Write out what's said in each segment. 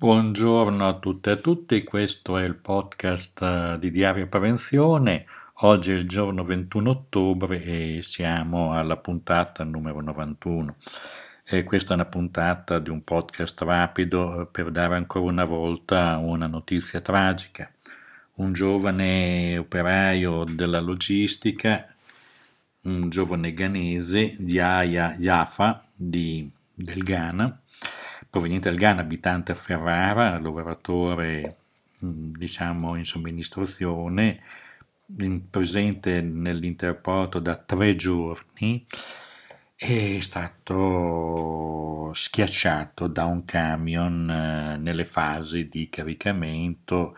Buongiorno a tutte e a tutti, questo è il podcast eh, di Diario Prevenzione. Oggi è il giorno 21 ottobre e siamo alla puntata numero 91. E questa è una puntata di un podcast rapido eh, per dare ancora una volta una notizia tragica. Un giovane operaio della logistica, un giovane ghanese, Yahya Yafa, di, del Ghana, proveniente dal Ghana, abitante a Ferrara, lavoratore diciamo in somministrazione, in, presente nell'interporto da tre giorni, è stato schiacciato da un camion eh, nelle fasi di caricamento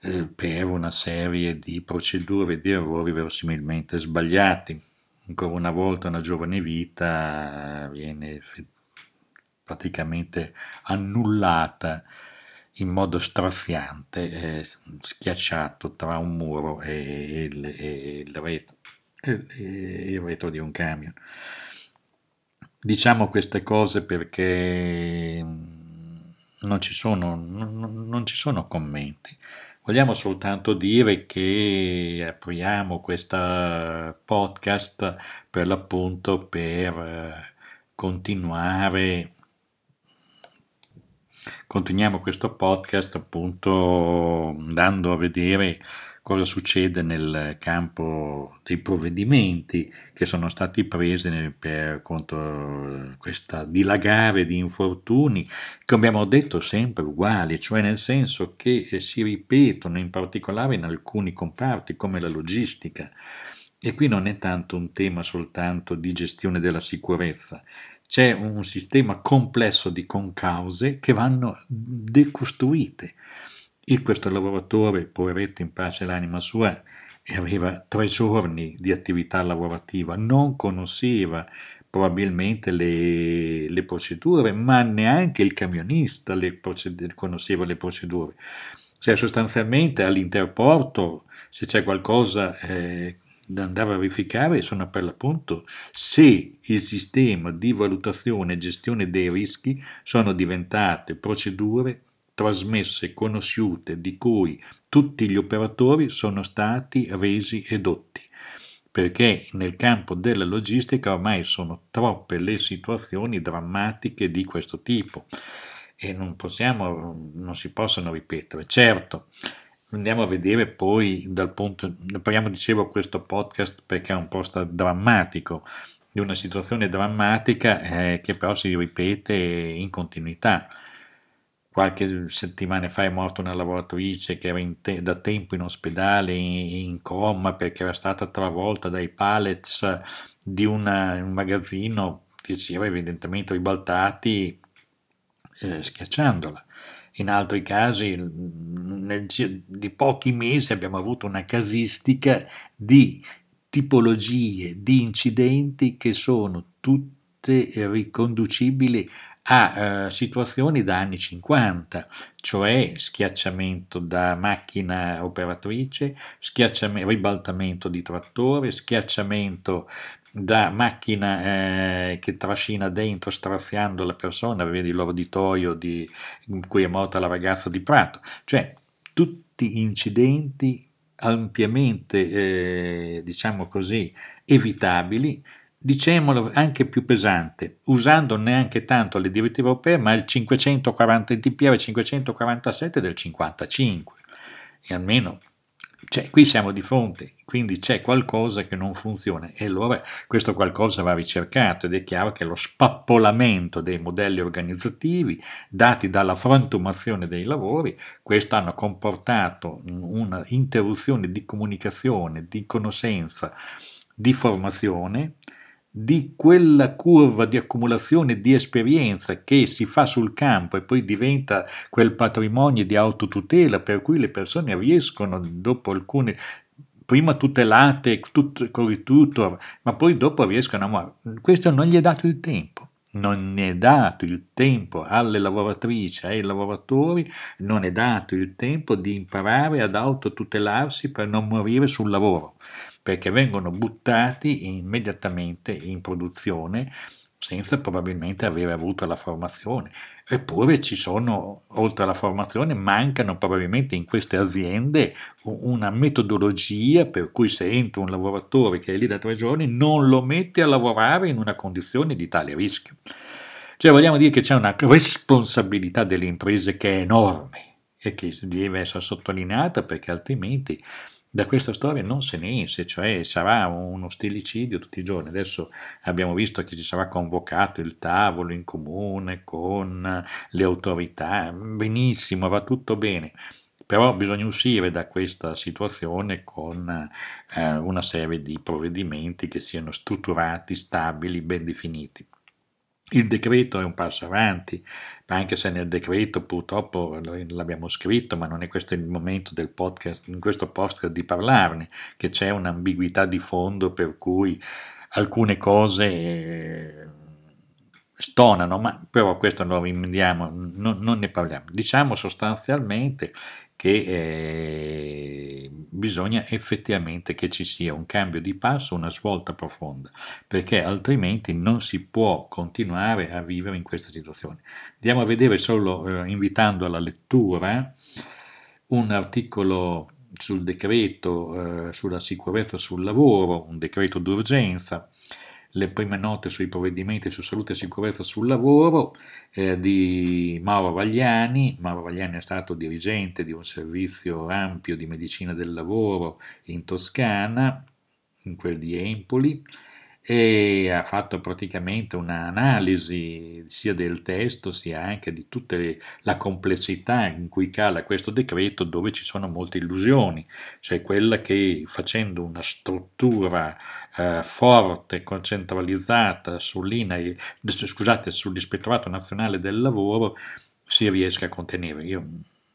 eh, per una serie di procedure e di errori verosimilmente sbagliati. Ancora una volta una giovane vita viene praticamente annullata in modo straziante, eh, schiacciato tra un muro e il, e il, retro, e il retro di un camion. Diciamo queste cose perché non ci sono, non, non ci sono commenti. Vogliamo soltanto dire che apriamo questo podcast per l'appunto per eh, continuare continuiamo questo podcast appunto andando a vedere cosa succede nel campo dei provvedimenti che sono stati presi per contro questa dilagare di infortuni che abbiamo detto sempre uguali, cioè nel senso che si ripetono in particolare in alcuni comparti come la logistica. E qui non è tanto un tema soltanto di gestione della sicurezza, c'è un sistema complesso di concause che vanno decostruite. E questo lavoratore, poveretto in pace l'anima sua, aveva tre giorni di attività lavorativa, non conosceva probabilmente le, le procedure, ma neanche il camionista le proced- conosceva le procedure. Cioè sostanzialmente all'interporto, se c'è qualcosa eh, da andare a verificare sono per l'appunto se il sistema di valutazione e gestione dei rischi sono diventate procedure trasmesse, conosciute, di cui tutti gli operatori sono stati resi edotti perché nel campo della logistica ormai sono troppe le situazioni drammatiche di questo tipo e non possiamo, non si possono ripetere. Certo, andiamo a vedere poi dal punto, parliamo dicevo questo podcast perché è un post drammatico, di una situazione drammatica eh, che però si ripete in continuità. Qualche settimana fa è morta una lavoratrice che era te- da tempo in ospedale in, in, coma perché era stata travolta dai pallets di una, un magazzino che si era evidentemente ribaltati eh, schiacciandola in altri casi nel di pochi mesi abbiamo avuto una casistica di tipologie di incidenti che sono tutte riconducibili a uh, situazioni da anni 50, cioè schiacciamento da macchina operatrice, ribaltamento di trattore, schiacciamento da macchina eh, che trascina dentro straziando la persona, vedi l'uditorio di, in cui è morta la ragazza di Prato, cioè tutti incidenti ampiamente, eh, diciamo così, evitabili, diciamolo anche più pesante, usando neanche tanto le direttive europee, ma il 540 il DPR 547 del 55 e almeno cioè, qui siamo di fronte, quindi c'è qualcosa che non funziona. E allora questo qualcosa va ricercato ed è chiaro che lo spappolamento dei modelli organizzativi dati dalla frantumazione dei lavori, questo hanno comportato una interruzione di comunicazione, di conoscenza, di formazione, di quella curva di accumulazione di esperienza che si fa sul campo e poi diventa quel patrimonio di autotutela per cui le persone riescono dopo alcune prima tutelate tut, con tutto ma poi dopo riescono a muovere. Questo non gli è dato il tempo. Non è dato il tempo alle lavoratrici, ai lavoratori, non è dato il tempo di imparare ad autotutelarsi per non morire sul lavoro perché vengono buttati immediatamente in produzione senza probabilmente avere avuto la formazione. Eppure ci sono, oltre alla formazione, mancano probabilmente in queste aziende una metodologia per cui se entra un lavoratore che è lì da tre giorni non lo mette a lavorare in una condizione di tale rischio. Cioè vogliamo dire che c'è una responsabilità delle imprese che è enorme e che deve essere sottolineata perché altrimenti da questa storia non se ne esce, cioè sarà uno stilicidio tutti i giorni. Adesso abbiamo visto che ci sarà convocato il tavolo in comune con le autorità, benissimo, va tutto bene, però bisogna uscire da questa situazione con eh, una serie di provvedimenti che siano strutturati, stabili, ben definiti. Il decreto è un passo avanti, anche se nel decreto purtroppo l'abbiamo scritto, ma non è questo il momento del podcast, in questo podcast di parlarne, che c'è un'ambiguità di fondo per cui alcune cose eh, stonano, ma però questo lo rimediamo, non, non ne parliamo. Diciamo sostanzialmente che eh, bisogna effettivamente che ci sia un cambio di passo, una svolta profonda, perché altrimenti non si può continuare a vivere in questa situazione. Andiamo a vedere solo, eh, invitando alla lettura, un articolo sul decreto eh, sulla sicurezza sul lavoro, un decreto d'urgenza, le prime note sui provvedimenti su salute e sicurezza sul lavoro eh, di Mauro Vagliani. Mauro Vagliani è stato dirigente di un servizio ampio di medicina del lavoro in Toscana, in quel di Empoli, e ha fatto praticamente un'analisi sia del testo sia anche di tutta la complessità in cui cala questo decreto dove ci sono molte illusioni, cioè quella che facendo una struttura eh, forte, concentralizzata sull'Ispettorato Nazionale del Lavoro si riesca a contenere. Io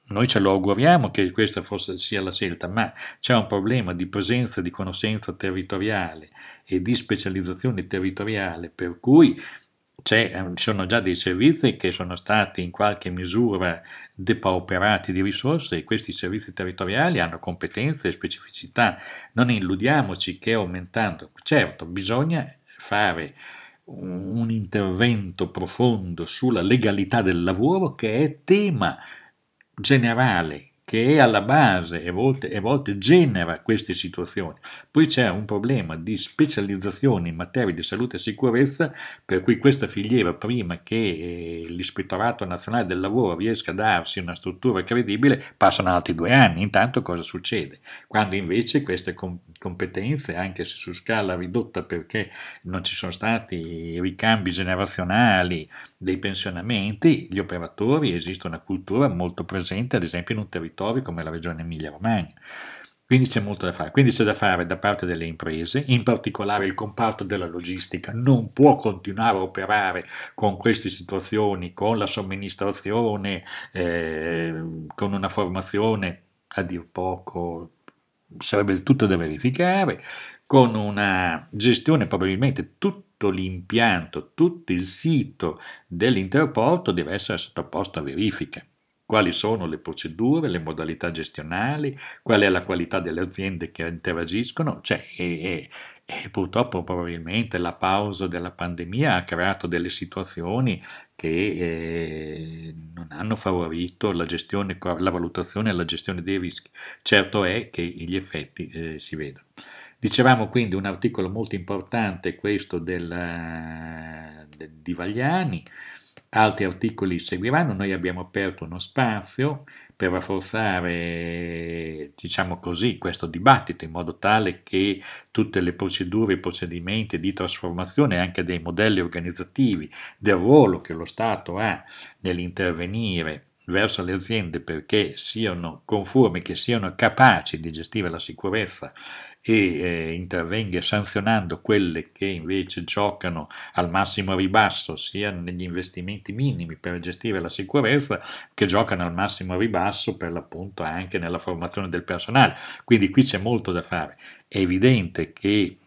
noi ce lo auguriamo che questa forse sia la scelta, ma c'è un problema di presenza di conoscenza territoriale e di specializzazione territoriale, per cui ci sono già dei servizi che sono stati in qualche misura depauperati di risorse e questi servizi territoriali hanno competenze e specificità. Non illudiamoci che aumentando, certo, bisogna fare un intervento profondo sulla legalità del lavoro che è tema generale che è alla base e a volte, volte genera queste situazioni. Poi c'è un problema di specializzazione in materia di salute e sicurezza, per cui questa filiera, prima che eh, l'Ispettorato Nazionale del Lavoro riesca a darsi una struttura credibile, passano altri due anni. Intanto cosa succede? Quando invece queste competenze, anche se su scala ridotta perché non ci sono stati ricambi generazionali dei pensionamenti, gli operatori, esiste una cultura molto presente, ad esempio in un territorio territori come la regione Emilia-Romagna. Quindi c'è molto da fare. Quindi c'è da fare da parte delle imprese, in particolare il comparto della logistica non può continuare a operare con queste situazioni, con la somministrazione, eh, con una formazione a dir poco sarebbe tutto da verificare, con una gestione probabilmente tutto l'impianto, tutto il sito dell'interporto deve essere sottoposto a verifica quali sono le procedure, le modalità gestionali, qual è la qualità delle aziende che interagiscono, cioè, e, e, e purtroppo probabilmente la pausa della pandemia ha creato delle situazioni che eh, non hanno favorito la, gestione, la valutazione e la gestione dei rischi. Certo è che gli effetti eh, si vedono. Dicevamo quindi un articolo molto importante questo del, de, di Vagliani, Altri articoli seguiranno, noi abbiamo aperto uno spazio per rafforzare, diciamo così, questo dibattito in modo tale che tutte le procedure e procedimenti di trasformazione anche dei modelli organizzativi, del ruolo che lo Stato ha nell'intervenire verso le aziende perché siano conformi, che siano capaci di gestire la sicurezza e eh, intervenga sanzionando quelle che invece giocano al massimo ribasso, sia negli investimenti minimi per gestire la sicurezza, che giocano al massimo ribasso per l'appunto anche nella formazione del personale. Quindi qui c'è molto da fare. È evidente che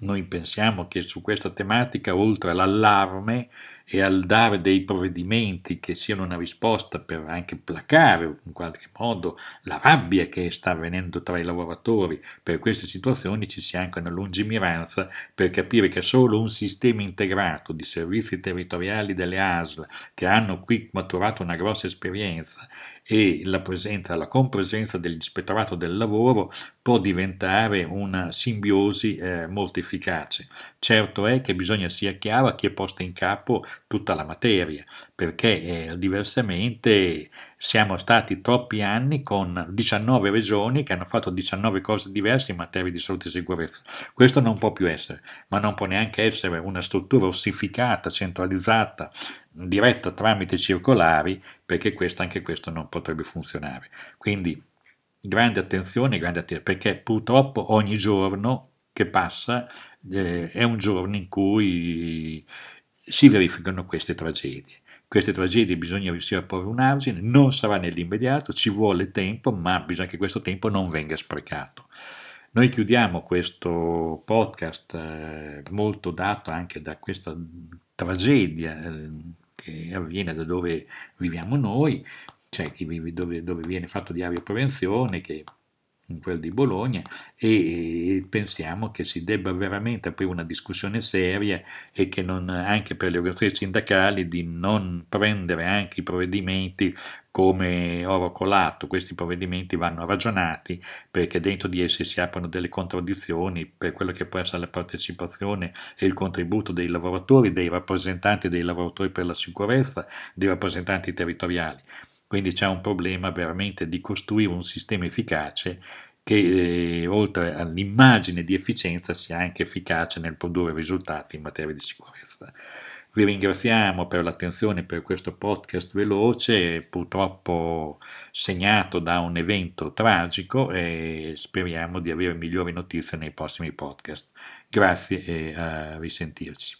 noi pensiamo che su questa tematica, oltre all'allarme e al dare dei provvedimenti che siano una risposta per anche placare in qualche modo la rabbia che sta avvenendo tra i lavoratori per queste situazioni ci sia anche una lungimiranza per capire che solo un sistema integrato di servizi territoriali delle ASL che hanno qui maturato una grossa esperienza e la presenza, la compresenza dell'ispettorato del lavoro può diventare una simbiosi eh, molto efficace. Certo è che bisogna sia chiaro a chi è posta in capo tutta la materia, perché eh, diversamente siamo stati troppi anni con 19 regioni che hanno fatto 19 cose diverse in materia di salute e sicurezza. Questo non può più essere, ma non può neanche essere una struttura ossificata, centralizzata, diretta tramite circolari, perché questo, anche questo non potrebbe funzionare. Quindi grande attenzione, grande attenzione, perché purtroppo ogni giorno che passa eh, è un giorno in cui si verificano queste tragedie. Queste tragedie bisogna riuscire a porre un argine, non sarà nell'immediato, ci vuole tempo, ma bisogna che questo tempo non venga sprecato. Noi chiudiamo questo podcast eh, molto dato anche da questa tragedia eh, che avviene da dove viviamo noi, cioè dove, dove viene fatto diario prevenzione, che in quel di Bologna e pensiamo che si debba veramente aprire una discussione seria e che non, anche per le organizzazioni sindacali di non prendere anche i provvedimenti come oro colato, questi provvedimenti vanno ragionati perché dentro di essi si aprono delle contraddizioni per quello che può essere la partecipazione e il contributo dei lavoratori, dei rappresentanti dei lavoratori per la sicurezza, dei rappresentanti territoriali. Quindi c'è un problema veramente di costruire un sistema efficace che eh, oltre all'immagine di efficienza sia anche efficace nel produrre risultati in materia di sicurezza. Vi ringraziamo per l'attenzione per questo podcast veloce, purtroppo segnato da un evento tragico e speriamo di avere migliori notizie nei prossimi podcast. Grazie e a risentirci.